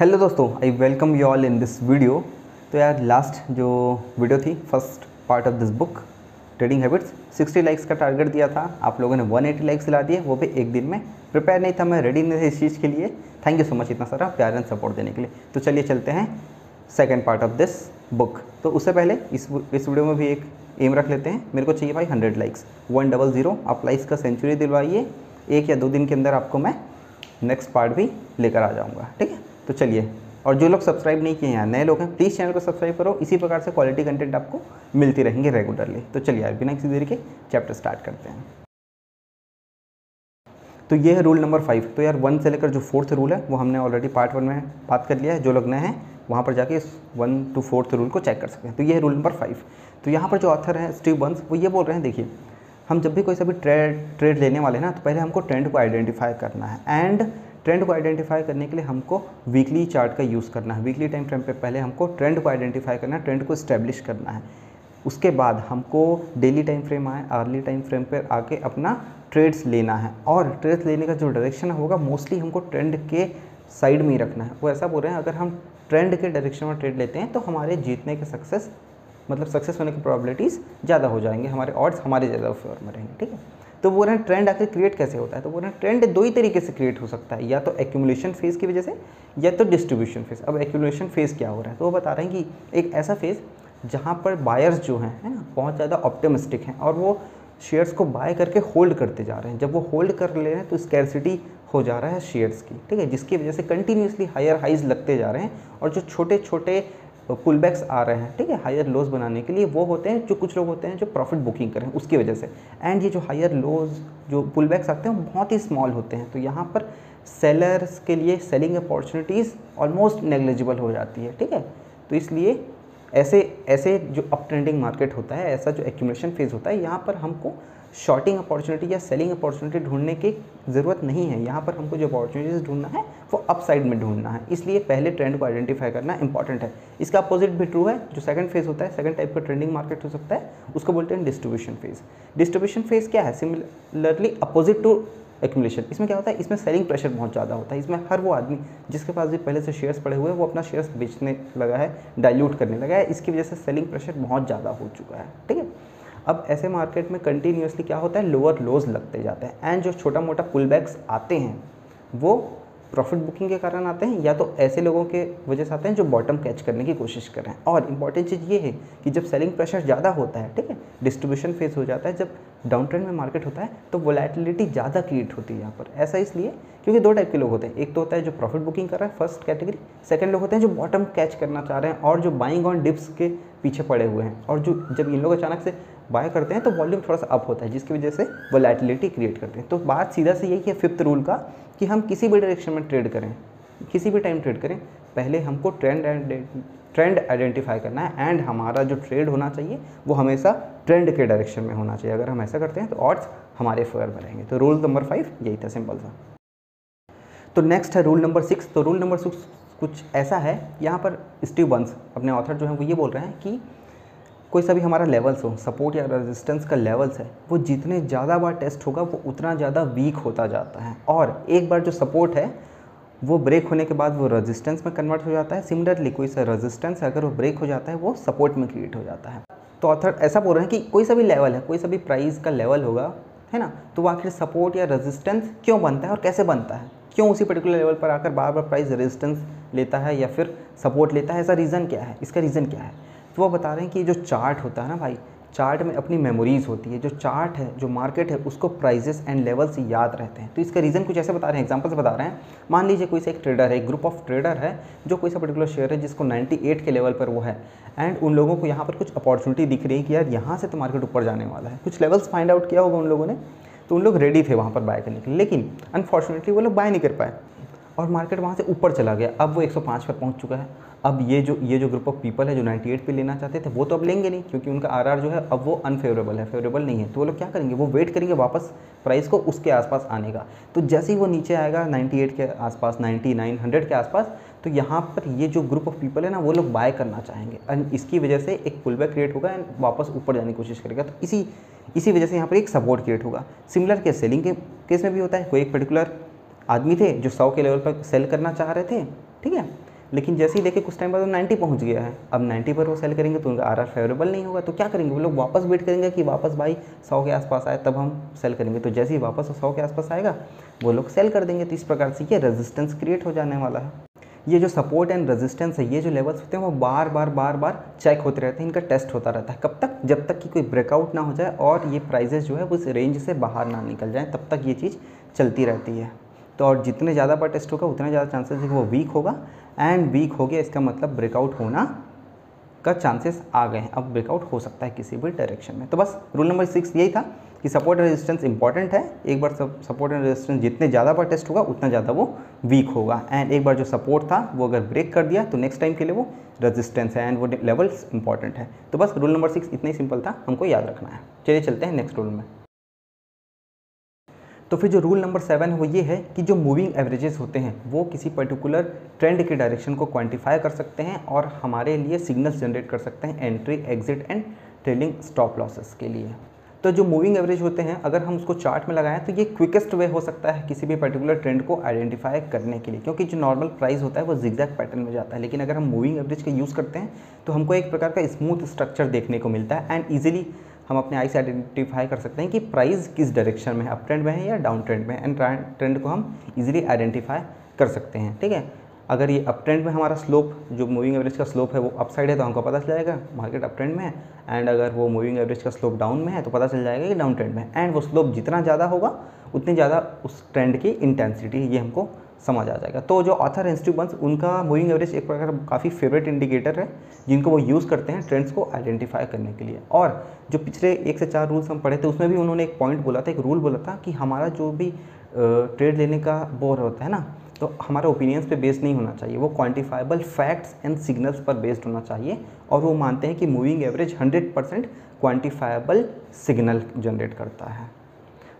Hello दोस्तों I welcome you all in this video तो यार लास्ट जो वीडियो थी first part of this book trading habits 60 likes का टारगेट दिया था। आप लोगों ने 180 लाइक्स ला दिए, वो भी एक दिन में। प्रिपेयर नहीं था मैं रेडी नहीं था इस चीज़ के लिए। थैंक यू सो मच इतना सारा प्यार एंड सपोर्ट देने के लिए। तो चलिए चलते हैं second part of this book तो उससे पहले इस इस वीडियो में भी एक एम रख लेते हैं। मेरे को चाहिए भाई hundred likes one double zero आप लाइक्स का सेंचुरी दिलवाइए। एक या दो दिन के अंदर आपको मैं नेक्स्ट पार्ट भी लेकर आ जाऊँगा। ठीक है? तो चलिए, और जो लोग सब्सक्राइब नहीं किए हैं, नए लोग हैं प्लीज़ चैनल को सब्सक्राइब करो। इसी प्रकार से क्वालिटी कंटेंट आपको मिलती रहेंगे रेगुलरली तो चलिए यार बिना किसी देरी के चैप्टर स्टार्ट करते हैं। तो ये है रूल नंबर फाइव तो यार वन से लेकर जो फोर्थ रूल है, वो हमने ऑलरेडी पार्ट वन में बात कर लिया है। जो लोग नए हैं, वहाँ पर जाके इस वन टू फोर्थ रूल को चेक कर सकते हैं। तो ये है रूल नंबर फाइव तो यहाँ पर जो ऑथर है स्टीव बंस वो ये बोल रहे हैं, देखिए, हम जब भी कोई सभी ट्रेड ट्रेड लेने वाले हैं ना तो पहले हमको ट्रेंड को आइडेंटिफाई करना है। एंड ट्रेंड को आइडेंटिफाई करने के लिए हमको वीकली चार्ट का यूज़ करना है। वीकली टाइम फ्रेम पे पहले हमको ट्रेंड को आइडेंटिफाई करना है, ट्रेंड को इस्टेब्लिश करना है। उसके बाद हमको डेली टाइम फ्रेम आए, अर्ली टाइम फ्रेम पर आके अपना ट्रेड्स लेना है। और ट्रेड्स लेने का जो डायरेक्शन होगा, मोस्टली हमको ट्रेंड के साइड में ही रखना है। वो ऐसा बोल रहे हैं, अगर हम ट्रेंड के डायरेक्शन में ट्रेड लेते हैं तो हमारे जीतने के सक्सेस मतलब सक्सेस होने की प्रोबेबिलिटीज़ ज़्यादा हो जाएँगे, हमारे ऑर्ड्स हमारे ज़्यादा फेवर में रहेंगे, ठीक है? तो बोल रहे हैं ट्रेंड आखिर क्रिएट कैसे होता है? तो बोल रहे हैं ट्रेंड दो ही तरीके से क्रिएट हो सकता है, या तो एक्यूमुलेशन फ़ेज़ की वजह से, या तो डिस्ट्रीब्यूशन फ़ेज़ अब एक्यूमुलेशन फ़ेज़ क्या हो रहा है? तो वो बता रहे हैं कि एक ऐसा फ़ेज़ जहाँ पर बायर्स जो हैं, है ना, बहुत ज़्यादा ऑप्टिमिस्टिक हैं और वो शेयर्स को बाय करके होल्ड करते जा रहे हैं। जब वो होल्ड कर ले रहे हैं तो स्कैरसिटी हो जा रहा है शेयर्स की, ठीक है, जिसकी वजह से कंटिन्यूसली हायर हाइज लगते जा रहे हैं और जो छोटे छोटे पुल बैक्स आ रहे हैं, ठीक है? हायर लोज बनाने के लिए वो होते हैं जो कुछ लोग होते हैं जो प्रॉफिट बुकिंग करें उसकी वजह से। एंड ये जो हायर लोज जो पुल बैक्स आते हैं बहुत ही स्मॉल होते हैं। तो यहाँ पर सेलर्स के लिए सेलिंग अपॉर्चुनिटीज़ ऑलमोस्ट नेग्लिजिबल हो जाती है, ठीक है? तो इसलिए ऐसे ऐसे जो अप ट्रेंडिंग मार्केट होता है, ऐसा जो एक्यूमुलेशन फ़ेज़ होता है, यहाँ पर हमको शॉर्टिंग अपॉर्चुनिटी या सेलिंग अपॉर्चुनिटी ढूँढने की ज़रूरत नहीं है। यहाँ पर हमको जो अपॉर्चुनिटीज़ ढूंढना है, वो अप साइड में ढूंढना है। इसलिए पहले ट्रेंड को आइडेंटिफाई करना इंपॉर्टेंट है। इसका अपोजिट भी ट्रू है। जो सेकंड फ़ेज़ होता है सेकंड टाइप का ट्रेंडिंग मार्केट हो सकता है, उसको बोलते हैं डिस्ट्रीब्यूशन फ़ेज़ डिस्ट्रीब्यूशन फ़ेज़ क्या है? सिमिलरली अपोजिट टू एक्यूमुलेशन इसमें क्या होता है? इसमें सेलिंग प्रेशर बहुत ज़्यादा होता है। इसमें हर वो आदमी जिसके पास भी पहले से शेयर्स पड़े हुए हैं, वो अपना शेयर्स बेचने लगा है डाइल्यूट करने लगा है। इसकी वजह से सेलिंग प्रेशर बहुत ज़्यादा हो चुका है, ठीक है? अब ऐसे मार्केट में कंटिन्यूसली क्या होता है? लोअर लोज लगते जाते हैं। एंड जो छोटा मोटा पुल आते हैं, वो प्रॉफिट बुकिंग के कारण आते हैं या तो ऐसे लोगों के वजह से आते हैं जो बॉटम कैच करने की कोशिश कर रहे हैं। और इंपॉर्टेंट चीज़ ये है कि जब सेलिंग प्रेशर ज़्यादा होता है, ठीक है डिस्ट्रीब्यूशन फेस हो जाता है, जब डाउन ट्रेंड में मार्केट होता है तो वोलेटिलिटी ज़्यादा क्रिएट होती है यहाँ पर। ऐसा इसलिए क्योंकि दो टाइप के लोग होते हैं। एक तो होता है जो प्रॉफिट बुकिंग कर रहा है फ़र्स्ट कैटेगरी सेकंड लोग होते हैं जो बॉटम कैच करना चाह रहे हैं और जो बाइंग ऑन डिप्स के पीछे पड़े हुए हैं। और जो, जब इन लोग अचानक से बाय करते हैं तो वॉल्यूम थोड़ा सा अप होता है, जिसकी वजह से वोलेटिलिटी क्रिएट करते हैं। तो बात सीधा से यही है फिफ्थ रूल का, कि हम किसी भी डायरेक्शन में ट्रेड करें, किसी भी टाइम ट्रेड करें, पहले हमको ट्रेंड ट्रेंड आइडेंटिफाई करना है एंड हमारा जो ट्रेड होना चाहिए, वो हमेशा ट्रेंड के डायरेक्शन में होना चाहिए। अगर हम ऐसा करते हैं तो ऑर्ड्स हमारे फेवर में रहेंगे। तो रूल नंबर फाइव यही था सिंपल सा। तो नेक्स्ट है रूल नंबर सिक्स तो रूल नंबर सिक्स कुछ ऐसा है, यहाँ पर स्टीव बंस अपने ऑथर जो हैं, वो ये बोल रहे हैं कि कोई सा भी हमारा लेवल्स हो सपोर्ट या रेजिस्टेंस का लेवल्स है, वो जितने ज़्यादा बार टेस्ट होगा, वो उतना ज़्यादा वीक होता जाता है। और एक बार जो सपोर्ट है, वो ब्रेक होने के बाद वो रेजिस्टेंस में कन्वर्ट हो जाता है। सिमिलरली कोई सा रेजिस्टेंस अगर वो ब्रेक हो जाता है, वो सपोर्ट में क्रिएट हो जाता है। तो ऑथर ऐसा बोल रहे हैं कि कोई सा भी लेवल है, कोई सा भी प्राइस का लेवल होगा, है ना? तो आखिर सपोर्ट या रेजिस्टेंस क्यों बनता है और कैसे बनता है? क्यों उसी पर्टिकुलर लेवल पर आकर बार बार प्राइस रेजिस्टेंस लेता है या फिर सपोर्ट लेता है? ऐसा रीज़न क्या है? इसका रीज़न क्या है? तो वो बता रहे हैं कि जो चार्ट होता है ना भाई चार्ट में अपनी मेमोरीज़ होती है, जो चार्ट है, जो मार्केट है, उसको प्राइजेस एंड लेवल्स याद रहते हैं। तो इसका रीज़न कुछ ऐसे बता रहे हैं एग्जांपल से बता रहे हैं। मान लीजिए कोई सा एक ट्रेडर है, एक ग्रुप ऑफ़ ट्रेडर है, जो कोई सा पर्टिकुलर शेयर है, जिसको 98 के लेवल पर वो है। एंड उन लोगों को यहाँ पर कुछ अपॉर्चुनिटी दिख रही है कि यार यहाँ से तो मार्केट ऊपर जाने वाला है। कुछ लेवल्स फाइंड आउट किया होगा उन लोगों ने तो उन लोग रेडी थे वहाँ पर बाय करने के लिए। लेकिन अनफॉर्चुनेटली वो लोग बाय नहीं कर पाए। और मार्केट वहाँ से ऊपर चला गया। अब वो 105 पर पहुँच चुका है। अब ये जो ये जो ग्रुप ऑफ़ पीपल है, जो 98 पे लेना चाहते थे, वो तो अब लेंगे नहीं, क्योंकि उनका आरआर जो है, अब वो अनफेवरेबल है। फेवरेबल नहीं है। तो वो लोग क्या करेंगे? वो वेट करेंगे वापस प्राइस को उसके आसपास आने का। तो जैसे ही वो नीचे आएगा 98 के आसपास 99 100 के आसपास तो यहाँ पर ये जो ग्रुप ऑफ़ पीपल है ना, वो लोग बाय करना चाहेंगे। एंड इसकी वजह से एक पुल बैक क्रिएट होगा एंड वापस ऊपर जाने की कोशिश करेगा। तो इसी इसी वजह से यहाँ पर एक सपोर्ट क्रिएट होगा। सिमिलर केस सेलिंग के केस में भी होता है। कोई एक पर्टिकुलर आदमी थे जो सौ के लेवल पर सेल करना चाह रहे थे, ठीक है? लेकिन जैसे ही देखे कुछ टाइम बाद वो नाइन्टी पहुँच गया है। अब नाइन्टी पर वो सेल करेंगे तो उनका आर आर फेवरेबल नहीं होगा तो क्या करेंगे? वो लोग वापस वेट करेंगे कि वापस भाई सौ के आसपास आए, तब हम सेल करेंगे। तो जैसे ही वापस सौ के आसपास आएगा, वो लोग सेल कर देंगे। तो इस प्रकार से ये रेजिस्टेंस क्रिएट हो जाने वाला है। ये जो सपोर्ट एंड रेजिस्टेंस है, ये जो लेवल्स होते हैं, वो बार बार बार बार चेक होते रहते हैं, इनका टेस्ट होता रहता है। कब तक? जब तक कि कोई ब्रेकआउट ना हो जाए और ये प्राइजेस जो है उस रेंज से बाहर ना निकल जाए, तब तक ये चीज़ चलती रहती है। तो और जितने ज़्यादा बार टेस्ट होगा, उतना ज़्यादा चांसेस है कि वो वीक होगा। एंड वीक हो गया, इसका मतलब ब्रेकआउट होना का चांसेस आ गए हैं। अब ब्रेकआउट हो सकता है किसी भी डायरेक्शन में। तो बस रूल नंबर सिक्स यही था कि सपोर्ट एंड रेजिस्टेंस इंपॉर्टेंट है। एक बार सब सपोर्ट एंड रेजिस्टेंस जितने ज़्यादा बार टेस्ट होगा, उतना ज़्यादा वो वीक होगा। एंड एक बार जो सपोर्ट था, वो अगर ब्रेक कर दिया तो नेक्स्ट टाइम के लिए वो रेजिस्टेंस है। एंड वो लेवल्स इंपॉर्टेंट है। तो बस रूल नंबर सिक्स इतना ही सिंपल था। हमको याद रखना है। चलिए चलते हैं नेक्स्ट रूल में। तो फिर जो रूल नंबर सेवन है वो ये है कि जो मूविंग एवरेजेस होते हैं, वो किसी पर्टिकुलर ट्रेंड के डायरेक्शन को क्वांटिफाई कर सकते हैं और हमारे लिए सिग्नल्स जनरेट कर सकते हैं entry exit and trailing stop losses के लिए। तो जो मूविंग एवरेज होते हैं, अगर हम उसको चार्ट में लगाएँ तो ये क्विकेस्ट वे हो सकता है किसी भी पर्टिकुलर ट्रेंड को आइडेंटिफाई करने के लिए, क्योंकि जो नॉर्मल प्राइस होता है वो जिग्जैक पैटर्न में जाता है। लेकिन अगर हम मूविंग एवरेज का यूज़ करते हैं तो हमको एक प्रकार का स्मूथ स्ट्रक्चर देखने को मिलता है एंड ईजिली हम अपने आई से आइडेंटिफाई कर सकते हैं कि प्राइस किस डायरेक्शन में है अप ट्रेंड में है या डाउन ट्रेंड में एंड ट्रेंड को हम इजीली आइडेंटिफाई कर सकते हैं, ठीक है? अगर ये अप ट्रेंड में हमारा स्लोप जो मूविंग एवरेज का स्लोप है, वो अप साइड है तो हमको पता चल जाएगा मार्केट अप ट्रेंड में है। एंड अगर वो मूविंग एवरेज का स्लोप डाउन में है तो पता चल जाएगा कि डाउन ट्रेंड में एंड वो स्लोप जितना ज़्यादा होगा, उतनी ज़्यादा उस ट्रेंड की इंटेंसिटी ये हमको समझ आ जाएगा। तो जो ऑथर इंस्टीट्यूबंस उनका मूविंग एवरेज एक प्रकार काफ़ी फेवरेट इंडिकेटर है, जिनको वो यूज़ करते हैं ट्रेंड्स को आइडेंटिफाई करने के लिए। और जो पिछले एक से चार रूल्स हम पढ़े थे, उसमें भी उन्होंने एक पॉइंट बोला था, एक रूल बोला था कि हमारा जो भी ट्रेड लेने का बोर होता है ना तो हमारे ओपिनियंस पे बेस्ड नहीं होना चाहिए। वो क्वांटिफाइबल फैक्ट्स एंड सिग्नल्स पर बेस्ड होना चाहिए और वो मानते हैं कि moving average 100 percent quantifiable signal generate करता है।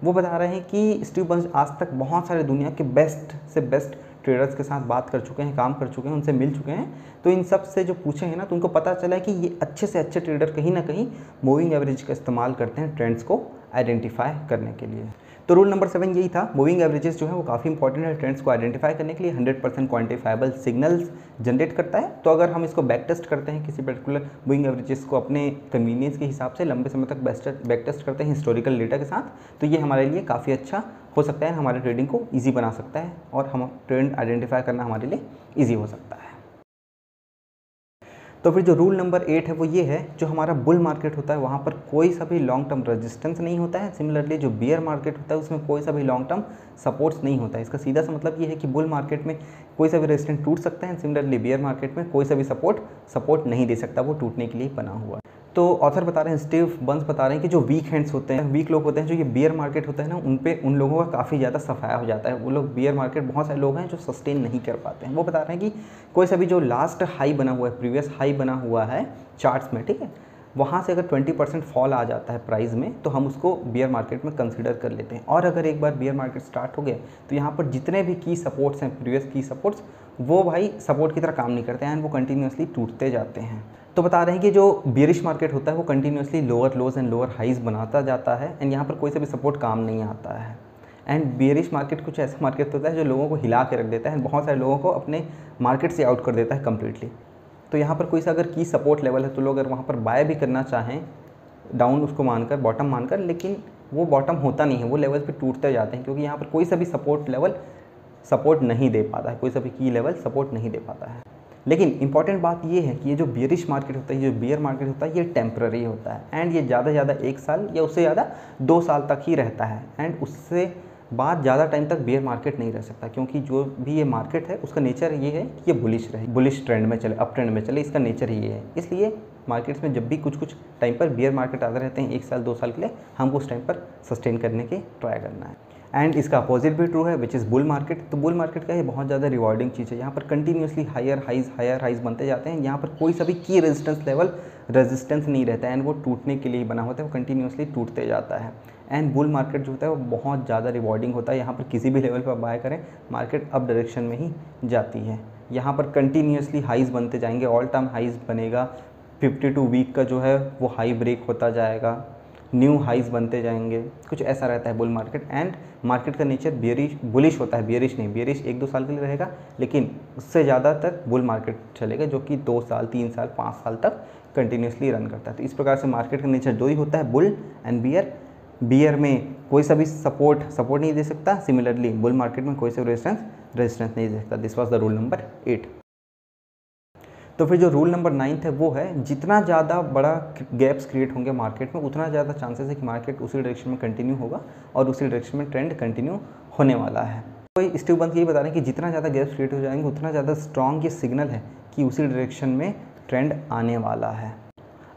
वो बता रहे हैं कि स्टीव बंस आज तक बहुत सारे दुनिया के बेस्ट से बेस्ट ट्रेडर्स के साथ बात कर चुके हैं, काम कर चुके हैं, उनसे मिल चुके हैं। तो इन सबसे जो पूछे हैं ना तो उनको पता चला है कि ये अच्छे से अच्छे ट्रेडर कहीं ना कहीं मूविंग एवरेज का इस्तेमाल करते हैं ट्रेंड्स को आइडेंटिफाई करने के लिए। तो रूल नंबर सेवन यही था। मूविंग एवरेजेस जो है वो काफ़ी इंपॉर्टेंट है। ट्रेंड्स को आइडेंटिफाई करने के लिए hundred percent quantifiable signals generate करता है। तो अगर हम इसको बैक टेस्ट करते हैं किसी पर्टिकुलर मूविंग एवरेजेस को अपने कन्वीनियंस के हिसाब से, लंबे समय तक बेस्ट बैक टेस्ट करते हैं हिस्टोरिकल डेटा के साथ तो ये हमारे लिए काफ़ी अच्छा हो सकता है। हमारे ट्रेडिंग को ईजी बना सकता है और हम ट्रेंड आइडेंटिफाई करना हमारे लिए ईजी हो सकता है। तो फिर जो रूल नंबर एट है, वो ये है, जो हमारा बुल मार्केट होता है, वहाँ पर कोई सा भी लॉन्ग टर्म रेजिस्टेंस नहीं होता है। सिमिलरली जो बियर मार्केट होता है, उसमें कोई सा भी लॉन्ग टर्म सपोर्ट्स नहीं होता है। इसका सीधा सा मतलब ये है कि बुल मार्केट में कोई सा भी रेजिस्टेंस टूट सकता है सिमिलरली बियर मार्केट में कोई सा भी सपोर्ट सपोर्ट नहीं दे सकता, वो टूटने के लिए बना हुआ है। तो ऑथर बता रहे हैं स्टीव बंस बता रहे हैं कि जो वीक हैंड्स होते हैं वीक लोग होते हैं, जो ये बियर मार्केट होता है ना, उन पे उन लोगों का काफ़ी ज़्यादा सफाया हो जाता है। वो लोग बियर मार्केट बहुत सारे लोग हैं जो सस्टेन नहीं कर पाते हैं। वो बता रहे हैं कि कोई सा भी जो लास्ट हाई बना हुआ है प्रीवियस हाई बना हुआ है चार्ट्स में, ठीक है? वहाँ से अगर 20 परसेंट फॉल आ जाता है प्राइस में तो हम उसको बियर मार्केट में कंसिडर कर लेते हैं। और अगर एक बार बियर मार्केट स्टार्ट हो गया तो यहाँ पर जितने भी की सपोर्ट्स हैं प्रीवियस की सपोर्ट्स वो भाई सपोर्ट की तरह काम नहीं करते हैं एंड वो कंटिन्यूसली टूटते जाते हैं। तो बता रहे हैं कि जो बियरिश मार्केट होता है, वो continuously lower lows and lower highs बनाता जाता है एंड यहाँ पर कोई सा भी सपोर्ट काम नहीं आता है। एंड बियरिश मार्केट कुछ ऐसा मार्केट होता है जो लोगों को हिला के रख देता है बहुत सारे लोगों को अपने मार्केट से आउट कर देता है कम्प्लीटली तो यहाँ पर कोई सा अगर की सपोर्ट लेवल है तो लोग अगर वहाँ पर बाय भी करना चाहें डाउन उसको मानकर बॉटम मानकर, लेकिन वो बॉटम होता नहीं है, वो लेवल पे टूटते जाते हैं क्योंकि यहाँ पर कोई सा भी सपोर्ट लेवल सपोर्ट नहीं दे पाता है, कोई सा भी की लेवल सपोर्ट नहीं दे पाता है। लेकिन इंपॉर्टेंट बात ये है कि ये जो बियरिश मार्केट होता है, ये जो बियर मार्केट होता है, ये टेम्प्ररी होता है। एंड ये ज़्यादा से ज़्यादा एक साल या उससे ज़्यादा दो साल तक ही रहता है। एंड उससे बाद ज़्यादा टाइम तक बियर मार्केट नहीं रह सकता, क्योंकि जो भी ये मार्केट है, उसका नेचर ये है कि ये बुलिश रहे। बुलिश ट्रेंड में चले अप ट्रेंड में चले, इसका नेचर ये है। इसलिए मार्केट्स में जब भी कुछ कुछ टाइम पर बियर मार्केट आते रहते हैं, एक साल, दो साल के लिए, हमको उस टाइम पर सस्टेन करने के ट्राई करना है। एंड इसका अपोजिट भी ट्रू है विच इज़ बुल मार्केट तो बुल मार्केट का ये बहुत ज़्यादा रिवॉर्डिंग चीज़ है। यहाँ पर continuously higher highs higher highs बनते जाते हैं। यहाँ पर कोई सभी की रेजिस्टेंस लेवल रेजिस्टेंस नहीं रहता है। एंड वो टूटने के लिए बना होता है। वो कंटिन्यूसली टूटते जाता है। एंड बुल मार्केट जो होता है, वो बहुत ज़्यादा रिवॉर्डिंग होता है। यहाँ पर किसी भी लेवल पर बाय करें मार्केट अप डायरेक्शन में ही जाती है। यहाँ पर कंटिन्यूसली हाइज बनते जाएँगे। ऑल टाइम हाइज बनेगा। 52 वीक का जो है, वो हाई ब्रेक होता जाएगा। न्यू हाइज बनते जाएँगे। कुछ ऐसा रहता है बुल मार्केट। एंड मार्केट का नेचर बियरिश, बुलिश होता है। बियरिश नहीं, बियरिश एक दो साल के लिए रहेगा, लेकिन उससे ज़्यादा तक बुल मार्केट चलेगा, जो कि दो साल, तीन साल, पाँच साल तक कंटिन्यूसली रन करता है। तो इस प्रकार से मार्केट का नेचर दो ही होता है, बुल एंड बियर बियर में कोई सा भी सपोर्ट सपोर्ट नहीं दे सकता। सिमिलरली बुल मार्केट में कोई सा रेजिस्टेंस रेजिस्टेंस नहीं दे सकता। This was the rule number eight तो फिर जो रूल नंबर नाइन्थ है वो है, जितना ज़्यादा बड़ा गैप्स क्रिएट होंगे मार्केट में, उतना ज़्यादा चांसेस है कि मार्केट उसी डायरेक्शन में कंटिन्यू होगा और उसी डायरेक्शन में ट्रेंड कंटिन्यू होने वाला है। तो स्टीव बंद यही बता रहे हैं कि जितना ज़्यादा गैप्स क्रिएट हो जाएँगे, उतना ज़्यादा स्ट्रॉन्ग ये सिग्नल है कि उसी डायरेक्शन में ट्रेंड आने वाला है।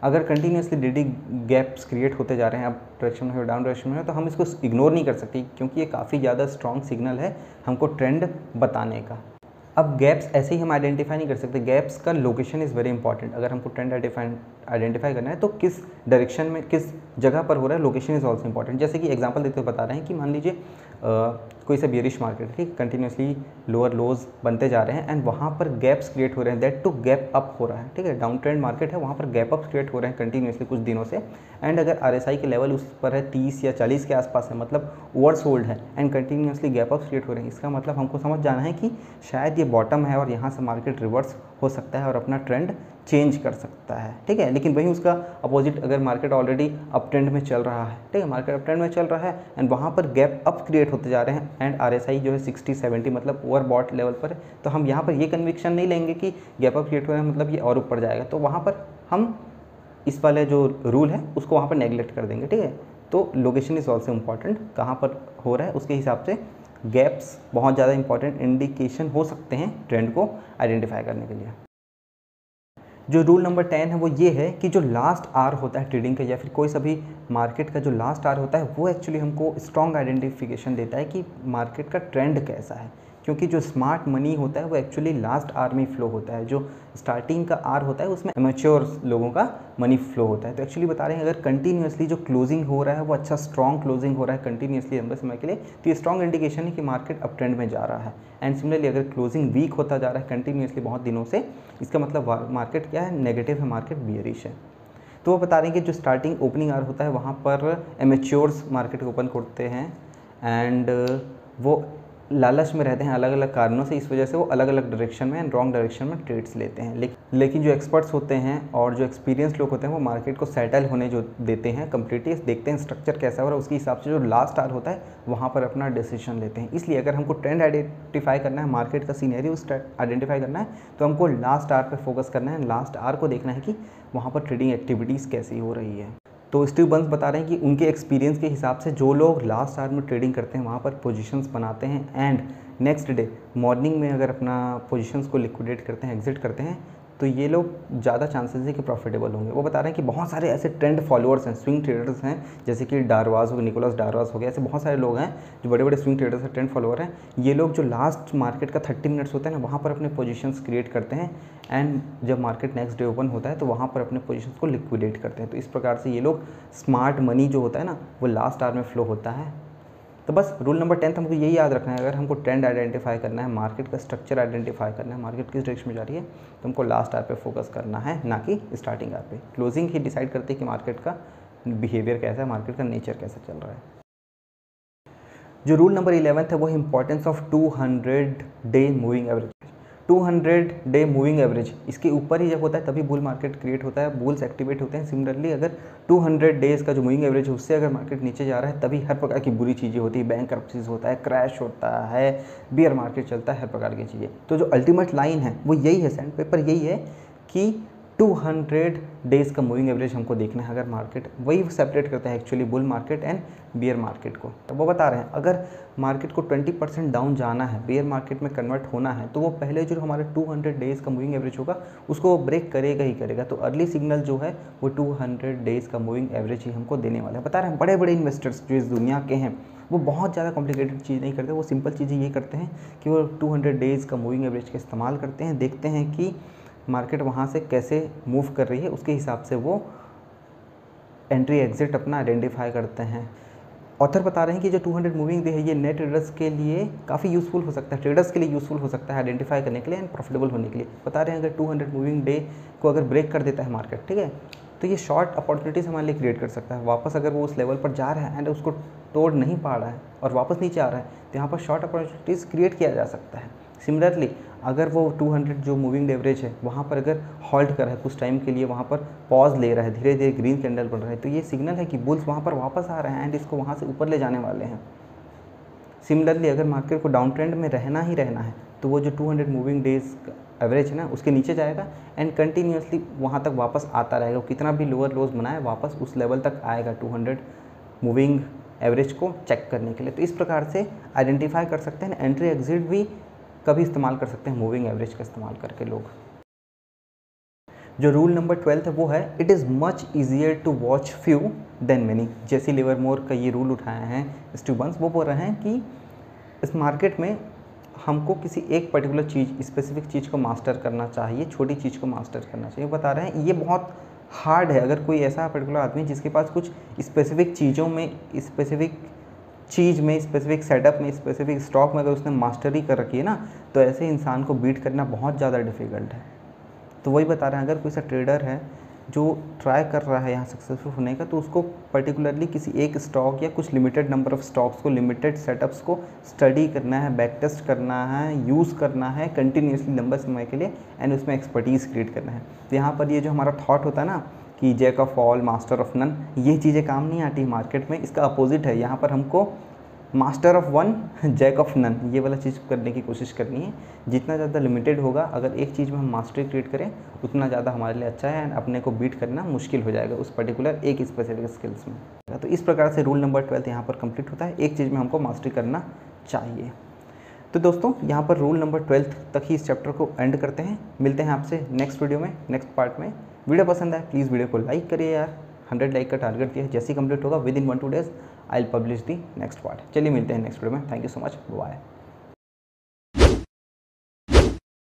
अगर कंटिन्यूसली डेडी गैप्स क्रिएट होते जा रहे हैं अब डायरेक्शन में डाउन डायरेक्शन में तो हम इसको इग्नोर नहीं कर सकते, क्योंकि ये काफ़ी ज़्यादा स्ट्रॉन्ग सिग्नल है हमको ट्रेंड बताने का। अब गैप्स ऐसे ही हम आइडेंटिफाई नहीं कर सकते। गैप्स का लोकेशन इज़ वेरी इंपॉर्टेंट अगर हमको ट्रेंड आइडेंटिफाई करना है तो किस डायरेक्शन में, किस जगह पर हो रहा है लोकेशन इज़ ऑल्सो इंपॉर्टेंट जैसे कि एग्ज़ाम्पल देते हुए बता रहे हैं कि मान लीजिए कोई सा बियरिश मार्केट ठीक? कंटिन्यूसली लोअर लोज बनते जा रहे हैं एंड वहाँ पर गैप्स क्रिएट हो रहे हैं दैट टू गैप अप हो रहा है, ठीक है? डाउन ट्रेंड मार्केट है, वहाँ पर गैप अप क्रिएट हो रहे हैं कंटिन्यूसली कुछ दिनों से एंड अगर आरएसआई के लेवल उस पर है, तीस या चालीस के आसपास है मतलब ओवर सोल्ड है and continuously gap up create हो रहे हैं, इसका मतलब हमको समझ जाना है कि शायद ये बॉटम है और यहाँ से मार्केट रिवर्स हो सकता है और अपना ट्रेंड चेंज कर सकता है, ठीक है? लेकिन वहीं उसका अपोजिट अगर मार्केट ऑलरेडी अप ट्रेंड में चल रहा है, ठीक है? मार्केट अप ट्रेंड में चल रहा है एंड वहाँ पर गैप अप क्रिएट होते जा रहे हैं एंड आरएसआई जो है सिक्सटी सेवेंटी मतलब ओवर बॉट लेवल पर तो हम यहाँ पर ये कन्विक्शन नहीं लेंगे कि गैप अप क्रिएट हो रहा है मतलब ये और ऊपर जाएगा तो वहाँ पर हम इस वाले जो रूल है उसको वहाँ पर नेगलेक्ट कर देंगे, ठीक है? तो लोकेशन इज़ ऑल्सो इंपॉर्टेंट कहाँ पर हो रहा है उसके हिसाब से गैप्स बहुत ज़्यादा इंपॉर्टेंट इंडिकेशन हो सकते हैं ट्रेंड को आइडेंटिफाई करने के लिए। जो रूल नंबर टेन है, वो ये है कि जो लास्ट आर होता है ट्रेडिंग का या फिर कोई सभी मार्केट का जो लास्ट आर होता है, वो एक्चुअली हमको स्ट्रॉन्ग आइडेंटिफिकेशन देता है कि मार्केट का ट्रेंड कैसा है। क्योंकि जो स्मार्ट मनी होता है, वो एक्चुअली लास्ट आर में फ्लो होता है। जो स्टार्टिंग का आर होता है, उसमें एमेच्योर लोगों का मनी फ्लो होता है। तो एक्चुअली बता रहे हैं, अगर कंटिन्यूसली जो क्लोजिंग हो रहा है, वो अच्छा स्ट्रॉन्ग क्लोजिंग हो रहा है कंटिन्यूसली लंबे समय के लिए तो ये स्ट्रॉन्ग इंडिकेशन है कि मार्केट अप ट्रेंड में जा रहा है। एंड सिमिलरली अगर क्लोजिंग वीक होता जा रहा है कंटिन्यूसली बहुत दिनों से, इसका मतलब मार्केट क्या है? नेगेटिव है मार्केट बियरिश है। तो वो बता रहे हैं कि जो स्टार्टिंग ओपनिंग आर होता है, वहाँ पर एमेच्योर्स मार्केट ओपन करते हैं। एंड वो लालच में रहते हैं अलग अलग कारणों से, इस वजह से वो अलग अलग डायरेक्शन में एंड रॉन्ग डायरेक्शन में ट्रेड्स लेते हैं। लेकिन जो एक्सपर्ट्स होते हैं और जो एक्सपीरियंस लोग होते हैं, वो मार्केट को सेटल होने जो देते हैं कम्प्लीटली देखते हैं स्ट्रक्चर कैसा हो है उसके हिसाब से जो लास्ट आर होता है, वहाँ पर अपना डिसीज़न लेते हैं। इसलिए अगर हमको ट्रेंड आइडेंटिफाई करना है मार्केट का सीनरी उस आइडेंटिफाई करना है तो हमको लास्ट आर पर फोकस करना है। लास्ट आर को देखना है कि वहाँ पर ट्रेडिंग एक्टिविटीज़ कैसी हो रही है। तो स्टीव बंस बता रहे हैं कि उनके एक्सपीरियंस के हिसाब से जो लोग लास्ट आवर में ट्रेडिंग करते हैं, वहाँ पर पोजीशंस बनाते हैं एंड नेक्स्ट डे मॉर्निंग में अगर अपना पोजीशंस को लिक्विडेट करते हैं एग्जिट करते हैं तो ये लोग ज़्यादा चांसेस है कि प्रॉफिटेबल होंगे। वो बता रहे हैं कि बहुत सारे ऐसे ट्रेंड फॉलोअर्स हैं स्विंग ट्रेडर्स हैं, जैसे कि डारवाज हो गया निकोलस डारवाज हो गया, ऐसे बहुत सारे लोग हैं जो बड़े बड़े स्विंग ट्रेडर्स हैं ट्रेंड फॉलोअर हैं। ये लोग जो लास्ट मार्केट का थर्टी मिनट्स होता है ना, वहाँ पर अपने पोजिशन क्रिएट करते हैं एंड जब मार्केट नेक्स्ट डे ओपन होता है तो वहाँ पर अपने पोजिशन को लिक्विडेट करते हैं। तो इस प्रकार से ये लोग स्मार्ट मनी जो होता है ना, वो लास्ट आर में फ्लो होता है। तो बस रूल नंबर टेंथ हमको यही याद रखना है, अगर हमको ट्रेंड आइडेंटिफाई करना है मार्केट का स्ट्रक्चर आइडेंटिफाई करना है मार्केट किस डायरेक्शन में जा रही है तो हमको लास्ट आर पे फोकस करना है, ना कि स्टार्टिंग आर पे। क्लोजिंग ही डिसाइड करती है कि मार्केट का बिहेवियर कैसा है मार्केट का नेचर कैसा चल रहा है। जो रूल नंबर इलेवंथ है वो importance of 200 day moving average 200 day moving average इसके ऊपर ही जब होता है, तभी बुल मार्केट क्रिएट होता है। बुल्स एक्टिवेट होते हैं। सिमिलरली अगर 200 डेज़ का जो मूविंग एवरेज है, उससे अगर मार्केट नीचे जा रहा है, तभी हर प्रकार की बुरी चीज़ें होती है। बैंक करप्सीज होता है क्रैश होता है बियर मार्केट चलता है, हर प्रकार की चीज़ें। तो जो अल्टीमेट लाइन है, वो यही है सैंड पेपर यही है कि 200 डेज़ का मूविंग एवरेज हमको देखना है अगर मार्केट वही सेपरेट करता है actually bull market and bear market को। तो वो बता रहे हैं, अगर मार्केट को 20 परसेंट डाउन जाना है बियर मार्केट में कन्वर्ट होना है तो वो पहले जो हमारे 200 डेज़ का मूविंग एवरेज होगा, उसको वो ब्रेक करेगा ही करेगा। तो अर्ली सिग्नल जो है, वो 200 डेज़ का मूविंग एवरेज ही हमको देने वाला है। बता रहे हैं बड़े बड़े इन्वेस्टर्स जो इस दुनिया के हैं, वो बहुत ज़्यादा कॉम्प्लिकेटेड चीज़ नहीं करते, वो सिंपल चीज़ें ये करते हैं कि वो टू डेज़ का मूविंग एवरेज का इस्तेमाल करते हैं, देखते हैं कि मार्केट वहाँ से कैसे मूव कर रही है, उसके हिसाब से वो एंट्री एग्जिट अपना आइडेंटिफाई करते हैं। ऑथर बता रहे हैं कि जो 200 मूविंग डे है, ये नेट ट्रेडर्स के लिए काफ़ी यूज़फुल हो सकता है। ट्रेडर्स के लिए यूज़फुल हो सकता है आइडेंटिफाई करने के लिए एंड प्रॉफिटेबल होने के लिए। बता रहे हैं अगर 200 मूविंग डे को अगर ब्रेक कर देता है मार्केट ठीक है? तो ये शॉर्ट अपॉर्चुनिटीज़ हमारे लिए क्रिएट कर सकता है। वापस अगर वो उस लेवल पर जा रहा है एंड उसको तोड़ नहीं पा रहा है और वापस नीचे आ रहा है तो यहाँ पर शॉर्ट अपॉर्चुनिटीज़ क्रिएट किया जा सकता है। सिमिलरली अगर वो 200 जो मूविंग एवरेज है, वहाँ पर अगर हॉल्ट कर रहा है कुछ टाइम के लिए, वहाँ पर पॉज ले रहा है धीरे धीरे ग्रीन कैंडल बन रहा है तो ये सिग्नल है कि बुल्स वहाँ पर वापस आ रहे हैं एंड इसको वहाँ से ऊपर ले जाने वाले हैं। सिमिलरली अगर मार्केट को डाउन ट्रेंड में रहना ही रहना है तो वो जो 200 मूविंग डेज़ एवरेज है ना, उसके नीचे जाएगा एंड कंटिन्यूसली वहाँ तक वापस आता रहेगा। कितना भी लोअर लोज बनाए, वापस उस लेवल तक आएगा 200 मूविंग एवरेज को चेक करने के लिए। तो इस प्रकार से आइडेंटिफाई कर सकते हैं एंट्री एग्जिट भी कभी इस्तेमाल कर सकते हैं मूविंग एवरेज का इस्तेमाल करके लोग। जो रूल नंबर ट्वेल्थ है, वो है it is much easier to watch few than many जैसी लिवर मोर का ये रूल उठाए हैं स्टूबंस वो बोल रहे हैं कि इस मार्केट में हमको किसी एक पर्टिकुलर चीज़ स्पेसिफिक चीज़ को मास्टर करना चाहिए, छोटी चीज़ को मास्टर करना चाहिए। बता रहे हैं, ये बहुत हार्ड है। अगर कोई ऐसा पर्टिकुलर आदमी जिसके पास कुछ स्पेसिफिक चीज़ों में स्पेसिफिक चीज़ में स्पेसिफिक सेटअप में स्पेसिफिक स्टॉक में अगर उसने मास्टरी कर रखी है ना तो ऐसे इंसान को बीट करना बहुत ज़्यादा डिफ़िकल्ट है। तो वही बता रहे हैं, अगर कोई सा ट्रेडर है जो ट्राई कर रहा है यहाँ सक्सेसफुल होने का तो उसको पर्टिकुलरली किसी एक स्टॉक या कुछ लिमिटेड नंबर ऑफ़ स्टॉक्स को लिमिटेड सेटअप्स को स्टडी करना है बैक टेस्ट करना है यूज़ करना है कंटिन्यूसली लंबे समय के लिए एंड उसमें एक्सपर्टीज़ क्रिएट करना है। तो यहाँ पर ये जो हमारा थाट होता है ना कि jack of all master of none, ये चीज़ें काम नहीं आती मार्केट में, इसका अपोजिट है। यहाँ पर हमको master of one, jack of none, ये वाला चीज़ करने की कोशिश करनी है। जितना ज़्यादा लिमिटेड होगा, अगर एक चीज़ में हम मास्टरी क्रिएट करें, उतना ज़्यादा हमारे लिए अच्छा है एंड अपने को बीट करना मुश्किल हो जाएगा उस पर्टिकुलर एक स्पेसिफिक स्किल्स में। तो इस प्रकार से रूल नंबर ट्वेल्थ यहाँ पर कंप्लीट होता है। एक चीज़ में हमको मास्टरी करना चाहिए। तो दोस्तों, यहाँ पर रूल नंबर ट्वेल्थ तक ही इस चैप्टर को एंड करते हैं। मिलते हैं आपसे नेक्स्ट वीडियो में नेक्स्ट पार्ट में। वीडियो पसंद है प्लीज़ वीडियो को लाइक करिए यार। हंड्रेड लाइक का टारगेट दिया जैसे कंप्लीट होगा within one two days I publish the next part चलिए मिलते हैं नेक्स्ट वीडियो में। Thank you so much bye